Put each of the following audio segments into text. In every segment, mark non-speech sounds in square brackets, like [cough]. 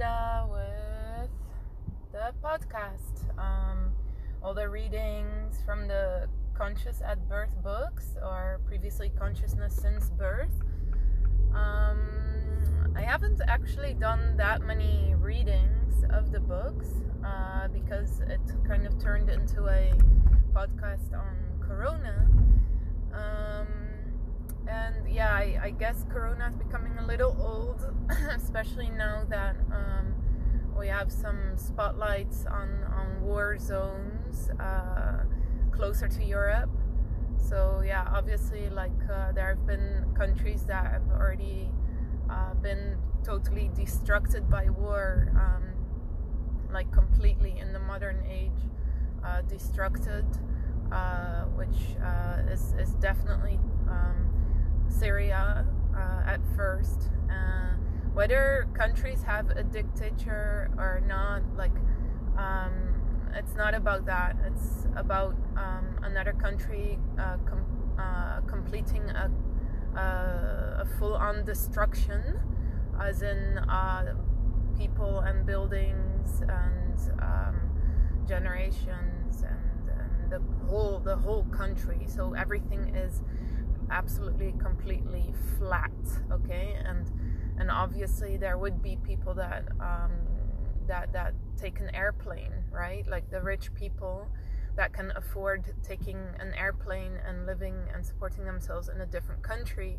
With the podcast. Um, all the readings from the Conscious at Birth books or previously Consciousness Since Birth. Um, I haven't actually done that many readings of the books uh, because it kind of turned into a podcast on Corona. Um, and yeah, I, I, guess Corona is becoming a little old, [laughs] especially now that um, we have some spotlights on, on war zones uh, closer to Europe. So yeah, obviously, like uh, there have been countries that have already uh, been totally destructed by war, um, like completely in the modern age, uh, destructed, uh, which uh, is is definitely. Um, Syria uh, at first. Uh, whether countries have a dictator or not, like, um, it's not about that. It's about um, another country uh, com- uh, completing a, a, full on destruction, as in uh, people and buildings and um, generations and, and the whole the whole country. So everything is absolutely completely flat okay? And and obviously there would be people that um, that that take an airplane right? Like the rich people that can afford taking an airplane and living and supporting themselves in a different country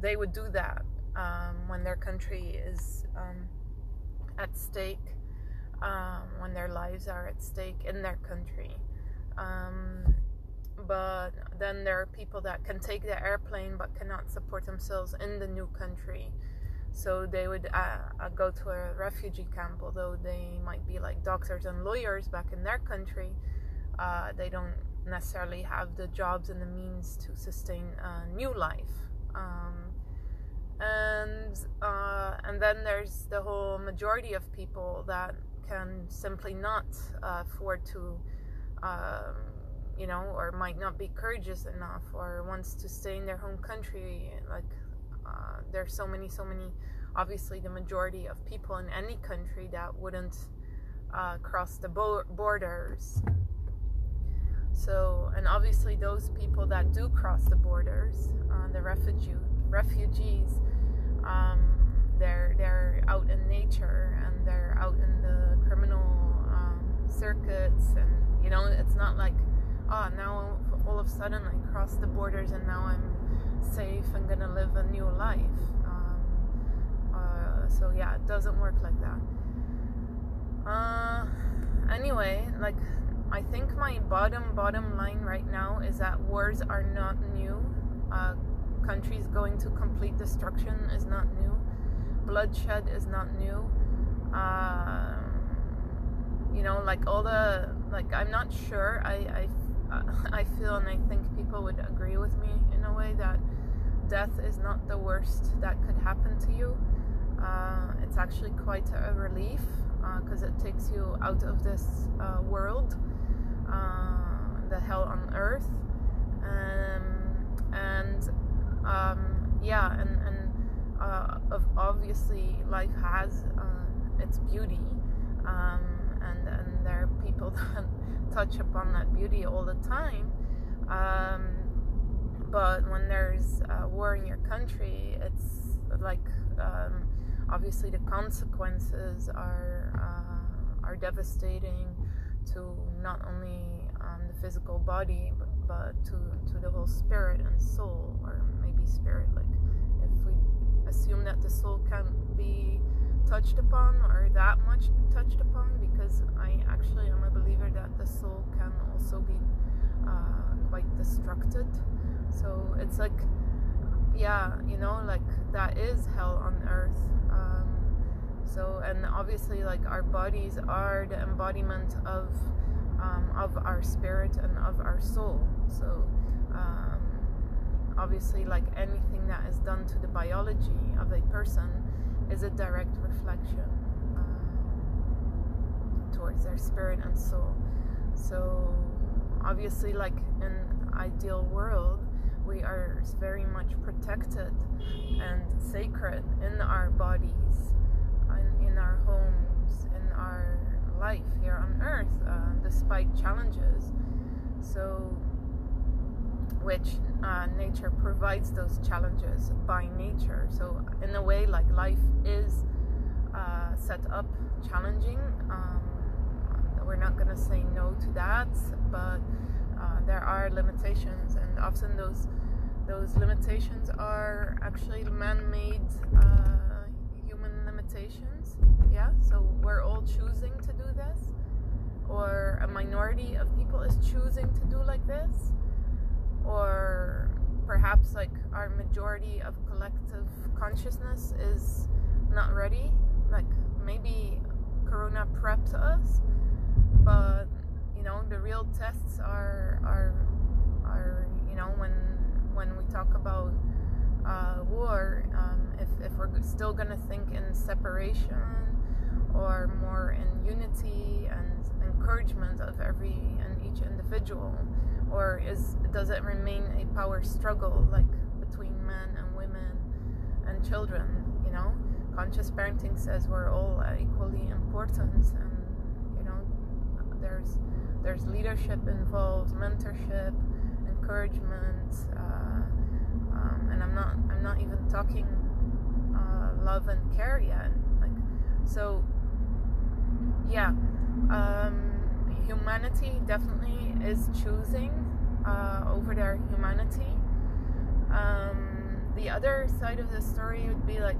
they would do that um, when their country is um, at stake um, when their lives are at stake in their country. Um, but then there are people that can take the airplane but cannot support themselves in the new country. So they would uh, uh, go to a refugee camp although they might be like doctors and lawyers back in their country. Uh, they don't necessarily have the jobs and the means to sustain a new life. Um, and uh, and then there's the whole majority of people that can simply not uh, afford to um, you know, or might not be courageous enough, or wants to stay in their home country. Like, uh, there's so many, so many. Obviously, the majority of people in any country that wouldn't uh, cross the bo- borders. So, and obviously, those people that do cross the borders, uh, the refugee refugees, um, they're they're out in nature and they're out in the criminal um, circuits, and you know, it's not like oh, now all of a sudden I crossed the borders and now I'm safe and gonna live a new life. Um, uh, so yeah, it doesn't work like that. Uh, anyway, like I think my bottom bottom line right now is that wars are not new. Uh, countries going to complete destruction is not new. Bloodshed is not new. Uh, you know, like all the like I'm not sure. I I I feel and I think people would agree with me in a way that death is not the worst that could happen to you. Uh, it's actually quite a relief because uh, it takes you out of this uh, world, uh, the hell on earth, um, and um, yeah, and and uh, obviously life has uh, its beauty, um, and and there are people [laughs] that touch upon that beauty all the time. Um, but when there's a war in your country, it's like um, obviously the consequences are uh, are devastating to not only um, the physical body but, but to to the whole spirit and soul, or maybe spirit. Like if we assume that the soul can't be touched upon or that much touched upon because I actually am a believer that the soul can also be uh, quite destructed. So it's like, yeah, you know, like that is hell on earth. Um, so, and obviously, like our bodies are the embodiment of um, of our spirit and of our soul. So, um, obviously, like anything that is done to the biology of a person is a direct reflection towards their spirit and soul. So, obviously, like in ideal world, we are very much protected and sacred in our bodies. in, in our homes, in our life here on earth, uh, despite challenges. So, which uh, nature provides those challenges by nature. So, in a way, like life is uh, set up challenging. Um, we're not to say no to that, but uh, there are limitations, and often those those limitations are actually man-made uh, human limitations. Yeah, so we're all choosing to do this, or a minority of people is choosing to do like this, or perhaps like our majority of collective consciousness is not ready. Like maybe Corona prepped us, but you know the real tests are are are you know when when we talk about uh, war, um, if, if we're still to think in separation or more in unity and encouragement of every and each individual, or is does it remain a power struggle like between men and women and children? You know, conscious parenting says we're all equally important, and there's there's leadership involved, mentorship encouragement, uh, um, and I'm not I'm not even talking uh, love and care yet. Like so, yeah. Um, humanity definitely is choosing uh, over their humanity. Um, the other side of the story would be like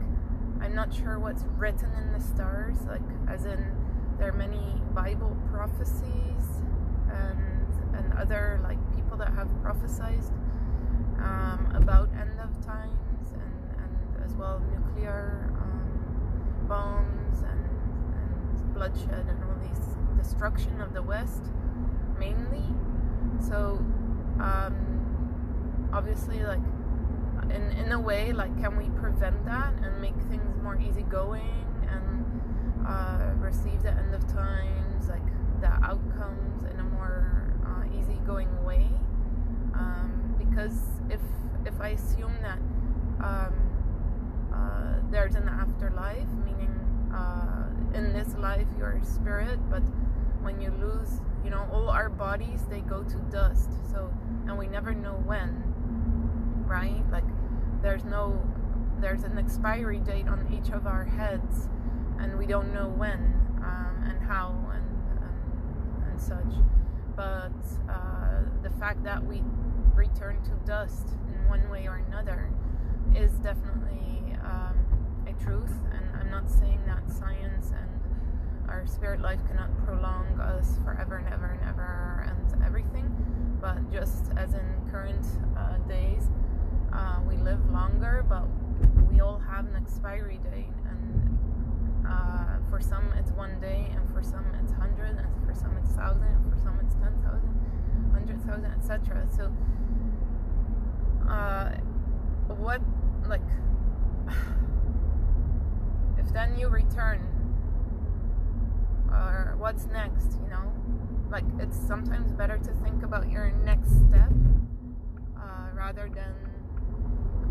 I'm not sure what's written in the stars, like as in there are many Bible prophecies and and other like people that have prophesied um, about end of times and, and as well nuclear um, bombs and, and bloodshed and all these destruction of the West mainly. So um, obviously, like in in a way, like can we prevent that and make things more easygoing and uh, receive the end of times, like the outcomes in a more uh, easygoing way? Um, because if if I assume that um, uh, there's an afterlife, meaning uh, in this life you're spirit, but when you lose, you know, all our bodies they go to dust. So, and we never know when, right? Like, there's no, there's an expiry date on each of our heads, and we don't know when um, and how and, and, and such. But uh, the fact that we return to dust in one way or another is definitely um, a truth, and I'm not saying that science and our spirit life cannot prolong us forever and ever and ever and everything, but just as in current uh, days, uh, we live longer, but we all have an expiry date, uh, for some it's one day, and for some it's hundred, and for some it's thousand, and for some it's ten thousand, hundred thousand, etc. So, uh, what like [sighs] if then you return or what's next, you know? Like, it's sometimes better to think about your next step uh, rather than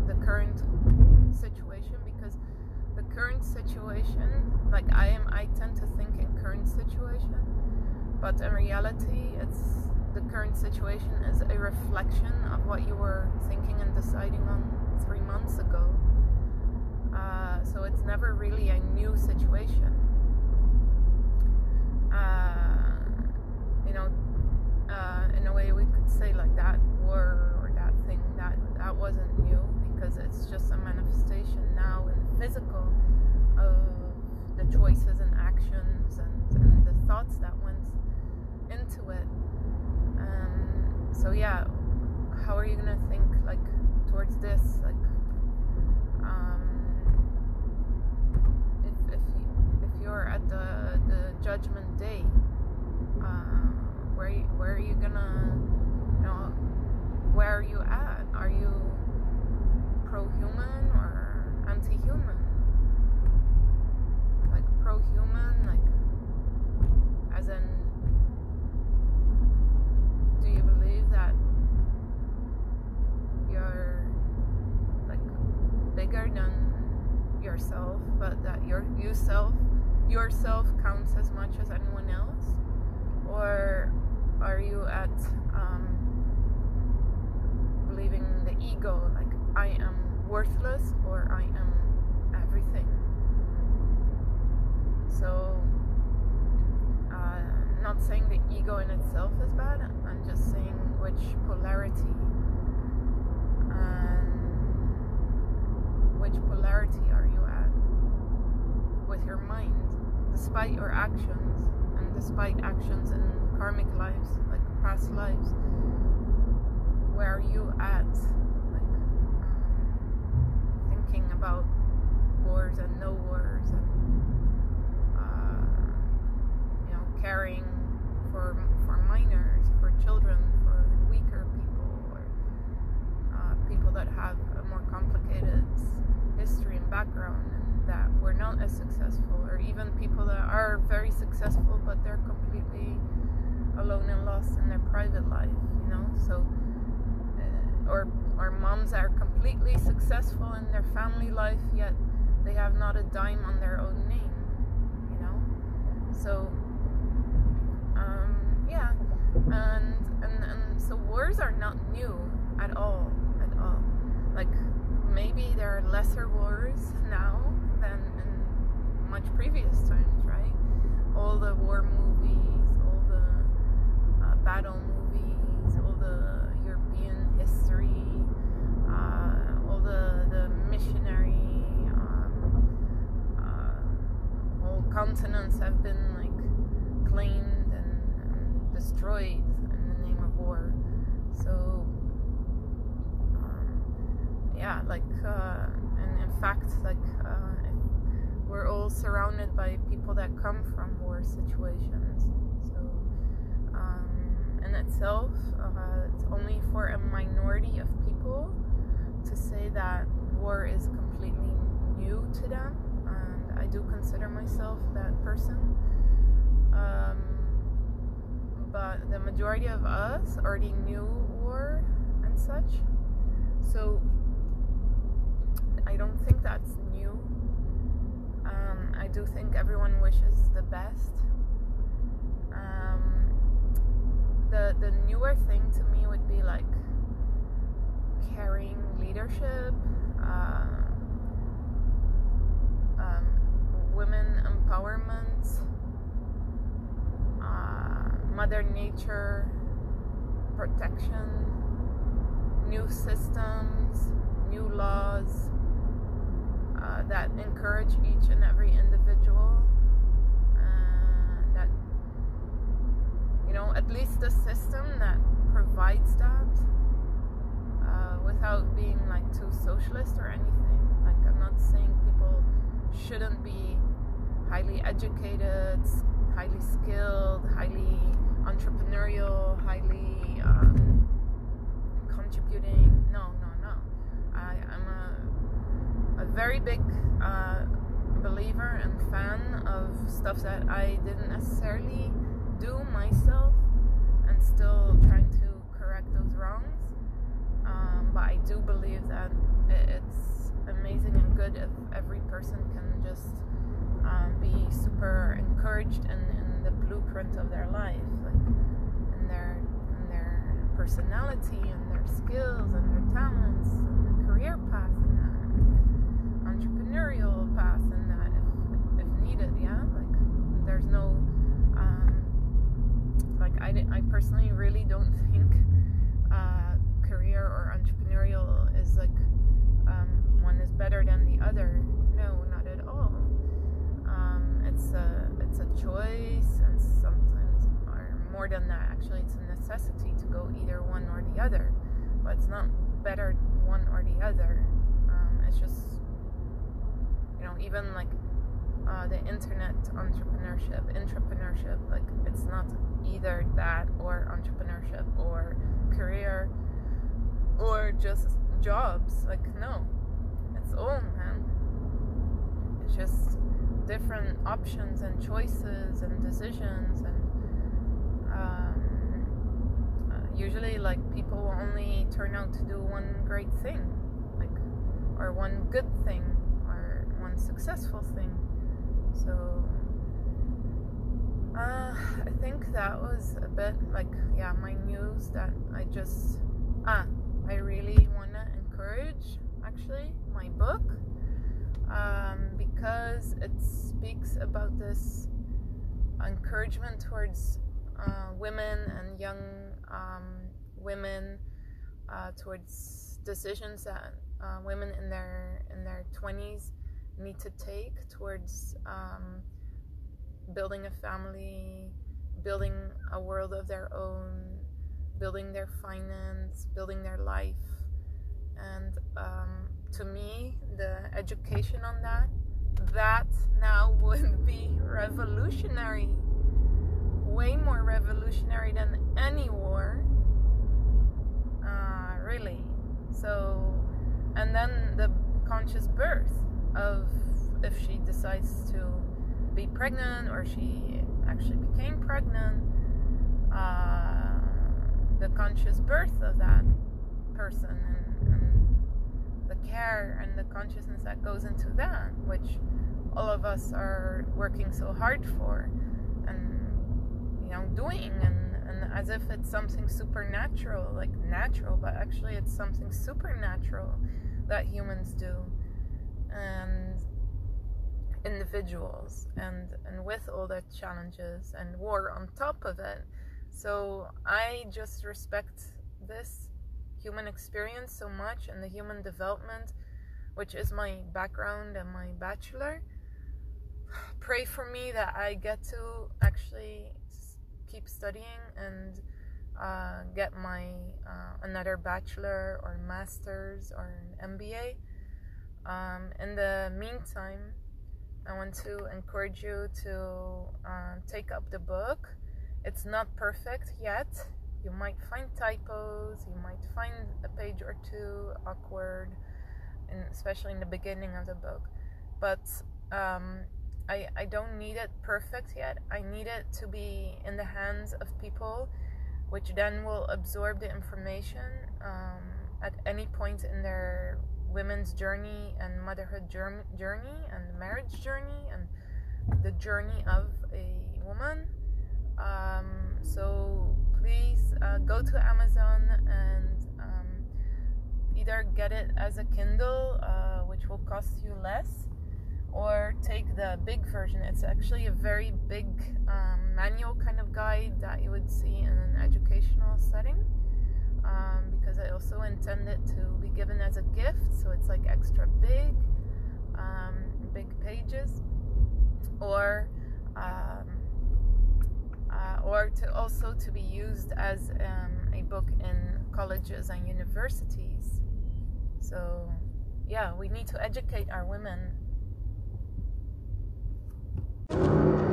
the current situation current situation, like, I am, I tend to think in current situation, but in reality, it's the current situation is a reflection of what you were thinking and deciding on three months ago. Uh, so it's never really a new situation uh, you know, uh, in a way we could say like that war or that thing that that wasn't new because it's just a manifestation now in the physical of the choices and actions and, and the thoughts that went into it. Um, so yeah, how are you gonna think like towards this like? Um, if if you, if you're at the the judgment day, uh, where where are you gonna, you know, where are you at? Are you pro-human or anti-human? Like pro-human, like as in, do you believe that you're like bigger than yourself, but that your you self yourself counts as much as anyone else, or are you at um, believing the ego, like I am worthless or I am everything? So, uh, not saying the ego in itself is bad. I'm just saying which polarity and which polarity are you at with your mind, despite your actions and despite actions in karmic lives, like past lives. Where are you at, like um, thinking about wars and no wars and uh, you know caring for for minors, for children, for weaker people, or uh, people that have a more complicated history and background and that were not as successful, or even people that are very successful but they're completely alone and lost in their private life, you know. So, uh, or or moms are completely successful in their family life yet they have not a dime on their own name, you know. So, yeah, and and and so wars are not new at all, at all. Like maybe there are lesser wars now than in much previous times, right? All the war movies, all the uh, battle movies, all the European history, uh, all the the missionary, um, uh, continents have been like claimed destroyed in the name of war. So yeah, like, uh, and in fact, like, uh, we're all surrounded by people that come from war situations. So, um, in itself, uh, it's only for a minority of people to say that war is completely new to them, and I do consider myself that person. Um, but the majority of us already knew war and such. So I don't think that's new. Um, I do think everyone wishes the best. Um, the the newer thing to me would be like carrying leadership, uh, um, women empowerment, Mother Nature protection, new systems, new laws uh, that encourage each and every individual. Uh, that, you know, at least a system that provides that uh, without being like too socialist or anything. Like, I'm not saying people shouldn't be highly educated, highly skilled, highly entrepreneurial, highly um, contributing. No, no, no. I, I'm a a very big uh, believer and fan of stuff that I didn't necessarily do myself and still trying to correct those wrongs. Um, but I do believe that it's amazing and good if every person can just um, be super encouraged in, in the blueprint of their life, like in their in their personality and their skills and their talents and the career path entrepreneurial path in that if, if needed yeah? Like there's no um, like I, I personally really don't think uh, career or entrepreneurial is like um, one is better than the other. No not at all. Um, it's a it's a choice and more than that. Actually it's a necessity to go either one or the other but it's not better one or the other. Um, it's just you know even like uh, the internet entrepreneurship entrepreneurship like it's not either that or entrepreneurship or career or just jobs. Like no. It's all man. It's just different options and choices and decisions and um, uh, usually like people only turn out to do one great thing like or one good thing or one successful thing. So uh, I think that was a bit like yeah my news that I just ah I really wanna encourage actually my book um, because it speaks about this encouragement towards uh, women and young um, women uh, towards decisions that uh, women in their in their 20s need to take towards um, building a family, building a world of their own, building their finance, building their life. And um, to me, the education on that, that now [laughs] would be revolutionary. Way more revolutionary than any war. Uh, really. So, and then the conscious birth of if she decides to be pregnant or she actually became pregnant, uh, the conscious birth of that person and, and the care and the consciousness that goes into that, which all of us are working so hard for and know doing and, and as if it's something supernatural like natural but actually it's something supernatural that humans do and individuals and and with all the challenges and war on top of it. So i just respect this human experience so much and the human development which is my background and my bachelor. [sighs] Pray for me that i get to actually keep studying and uh, get my uh, another bachelor or master's or an mba um, in the meantime I want to encourage you to uh, take up the book. It's not perfect yet. You might find typos, you might find a page or two awkward, and especially in the beginning of the book. But um, I, I don't need it perfect yet. I need it to be in the hands of people, which then will absorb the information um, at any point in their women's journey and motherhood journey and marriage journey and the journey of a woman. Um, so please uh, go to Amazon and um, either get it as a Kindle, uh, which will cost you less, or take the big version. It's actually a very big um, manual kind of guide that you would see in an educational setting um, because I also intend it to be given as a gift, so it's like extra big, um, big pages, or um, uh, or to also to be used as um, a book in colleges and universities. So yeah, we need to educate our women you